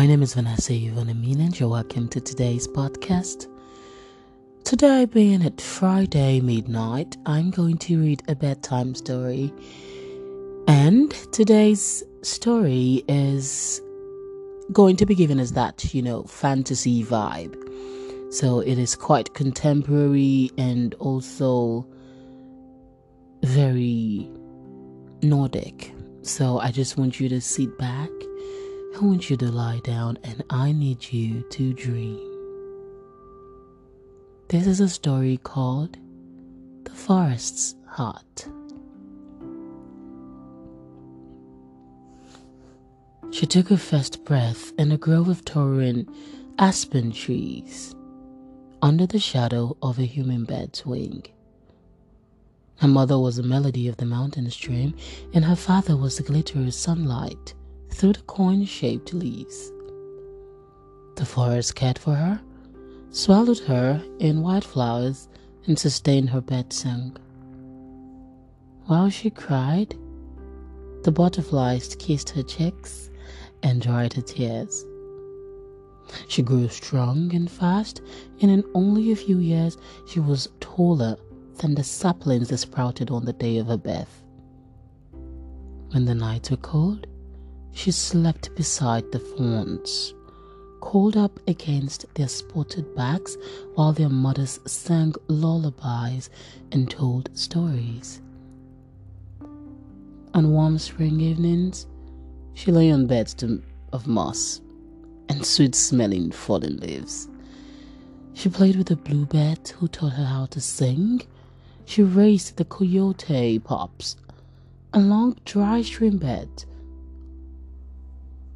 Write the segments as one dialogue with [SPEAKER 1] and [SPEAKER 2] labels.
[SPEAKER 1] My name is Vanessa Yvonne and you're welcome to today's podcast. Today, being at Friday midnight, I'm going to read a bedtime story. And today's story is going to be given as that, you know, fantasy vibe. So it is quite contemporary and also very Nordic. So I just want you to sit back I want you to lie down and I need you to dream. This is a story called The Forest's Heart. She took her first breath in a grove of towering aspen trees under the shadow of a human bird's wing. Her mother was the melody of the mountain stream, and her father was the glitter of sunlight through the coin shaped leaves. The forest cared for her, swallowed her in white flowers, and sustained her bed song. While she cried, the butterflies kissed her cheeks and dried her tears. She grew strong and fast, and in only a few years she was taller than the saplings that sprouted on the day of her birth. When the nights were cold, she slept beside the fawns, curled up against their spotted backs while their mothers sang lullabies and told stories. On warm spring evenings, she lay on beds of moss and sweet smelling fallen leaves. She played with the bluebird who taught her how to sing. She raced the coyote pups along dry stream beds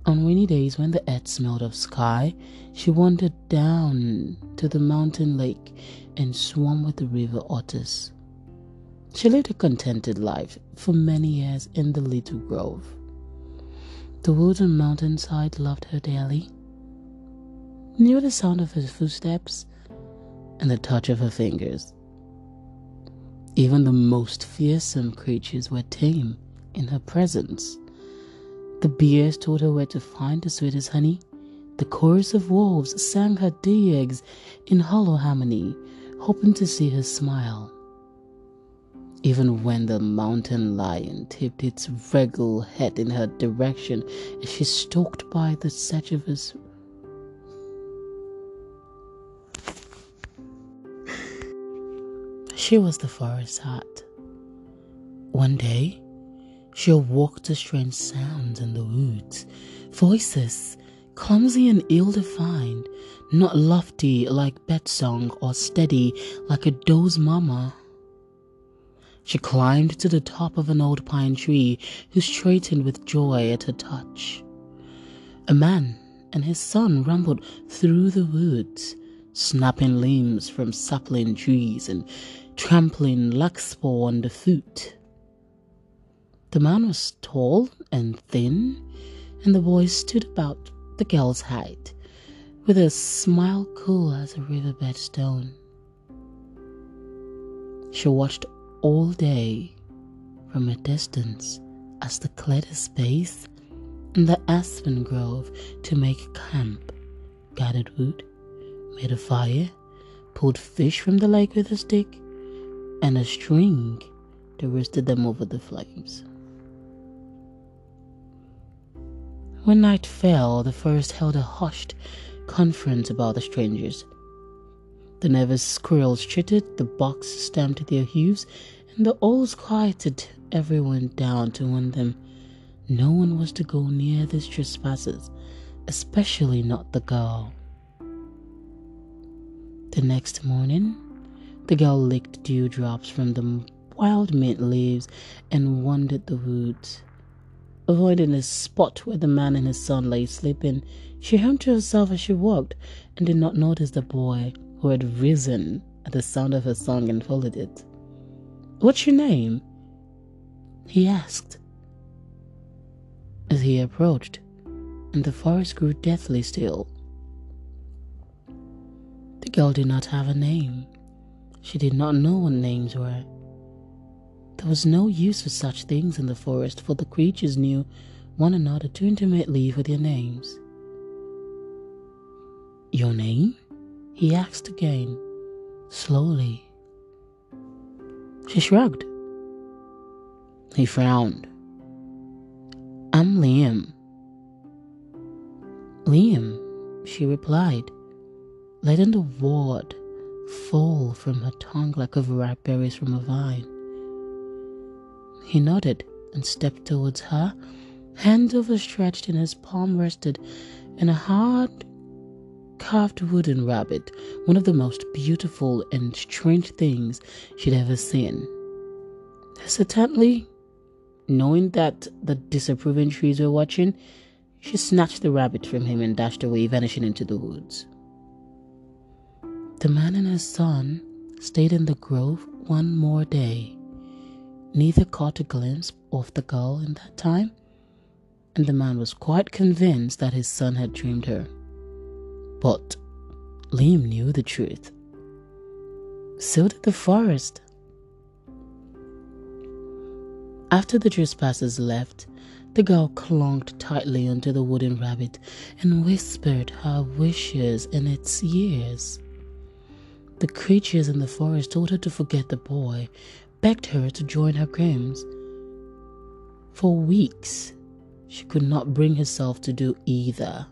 [SPEAKER 1] on rainy days, when the earth smelled of sky, she wandered down to the mountain lake and swam with the river otters. She lived a contented life for many years in the little grove. The woods and mountainside loved her dearly, knew the sound of her footsteps and the touch of her fingers. Even the most fearsome creatures were tame in her presence. The bears told her where to find the sweetest honey. The chorus of wolves sang her digs in hollow harmony, hoping to see her smile. Even when the mountain lion tipped its regal head in her direction as she stalked by the sedge She was the forest heart. One day, she awoke to strange sounds in the woods, voices clumsy and ill defined, not lofty like birdsong or steady like a doe's mama. She climbed to the top of an old pine tree, who straightened with joy at her touch. A man and his son rambled through the woods, snapping limbs from sapling trees and trampling larkspur underfoot. The man was tall and thin, and the boy stood about the girl's height, with a smile cool as a riverbed stone. She watched all day from a distance as they cleared a space in the aspen grove to make camp, gathered wood, made a fire, pulled fish from the lake with a stick, and a string to roasted them over the flames. When night fell, the forest held a hushed conference about the strangers. The nervous squirrels chittered, the bucks stamped their hooves, and the owls quieted everyone down to warn them no one was to go near these trespassers, especially not the girl. The next morning, the girl licked dewdrops from the wild mint leaves and wandered the woods. Avoiding the spot where the man and his son lay sleeping, she hummed to herself as she walked and did not notice the boy who had risen at the sound of her song and followed it. What's your name? he asked. As he approached, and the forest grew deathly still. The girl did not have a name. She did not know what names were. There was no use for such things in the forest, for the creatures knew one another too intimately for their names. Your name? he asked again, slowly. She shrugged. He frowned. I'm Liam. Liam, she replied, letting the word fall from her tongue like a ripe berries from a vine. He nodded and stepped towards her, hands overstretched, and his palm rested in a hard carved wooden rabbit, one of the most beautiful and strange things she'd ever seen. Hesitantly, knowing that the disapproving trees were watching, she snatched the rabbit from him and dashed away, vanishing into the woods. The man and his son stayed in the grove one more day. Neither caught a glimpse of the girl in that time, and the man was quite convinced that his son had dreamed her. But Liam knew the truth. So did the forest. After the trespassers left, the girl clung tightly onto the wooden rabbit and whispered her wishes in its ears. The creatures in the forest told her to forget the boy, begged her to join her games. For weeks, she could not bring herself to do either.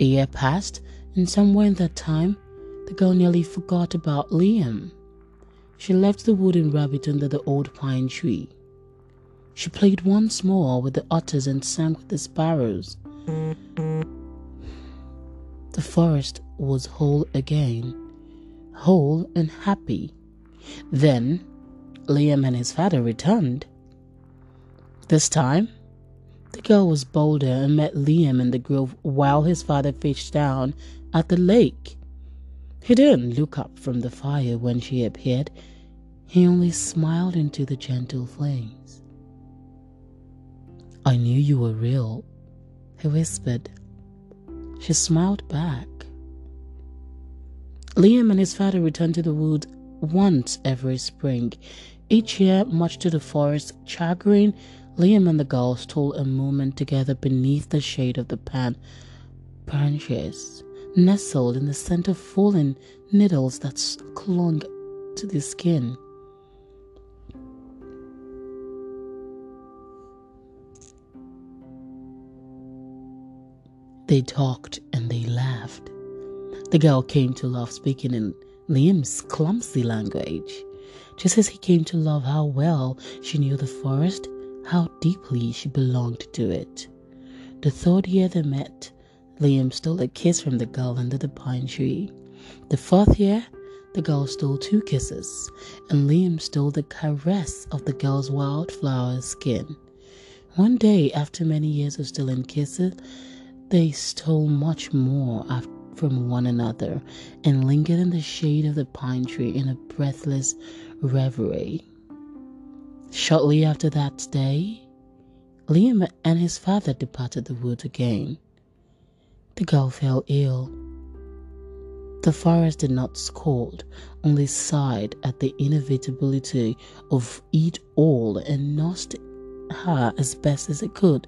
[SPEAKER 1] A year passed, and somewhere in that time, the girl nearly forgot about Liam. She left the wooden rabbit under the old pine tree. She played once more with the otters and sang with the sparrows. The forest was whole again, whole and happy. Then Liam and his father returned. This time, the girl was bolder and met Liam in the grove while his father fished down at the lake. He didn't look up from the fire when she appeared. He only smiled into the gentle flames. I knew you were real, he whispered. She smiled back. Liam and his father returned to the woods once every spring. Each year, much to the forest's chagrin, Liam and the girl stole a moment together beneath the shade of the pan branches, nestled in the scent of fallen needles that clung to the skin. They talked and they laughed. The girl came to love speaking in Liam's clumsy language, just as he came to love how well she knew the forest, how deeply she belonged to it. The third year they met, Liam stole a kiss from the girl under the pine tree. The fourth year, the girl stole two kisses, and Liam stole the caress of the girl's wildflower skin. One day, after many years of stealing kisses, they stole much more from one another and lingered in the shade of the pine tree in a breathless reverie. Shortly after that day, Liam and his father departed the wood again. The girl fell ill. The forest did not scold, only sighed at the inevitability of it all and nursed her as best as it could.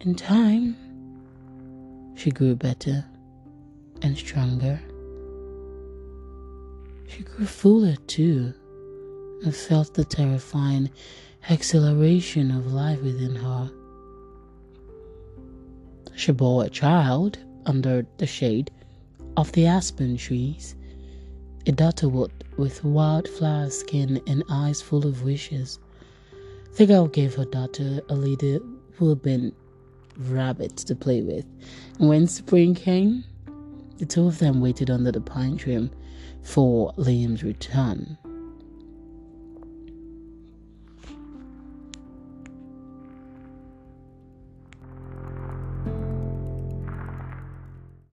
[SPEAKER 1] In time, she grew better and stronger. She grew fuller too and felt the terrifying exhilaration of life within her. She bore a child under the shade of the aspen trees, a daughter with wildflower skin and eyes full of wishes. The girl gave her daughter a little woodbine rabbit to play with. And when spring came, the two of them waited under the pine tree for Liam's return.